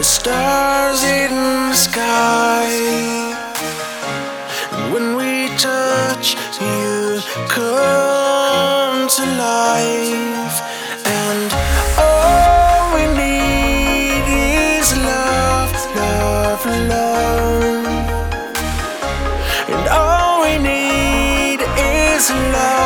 The stars in the sky. And when we touch, you come to life. And all we need is love, love, love. And all we need is love.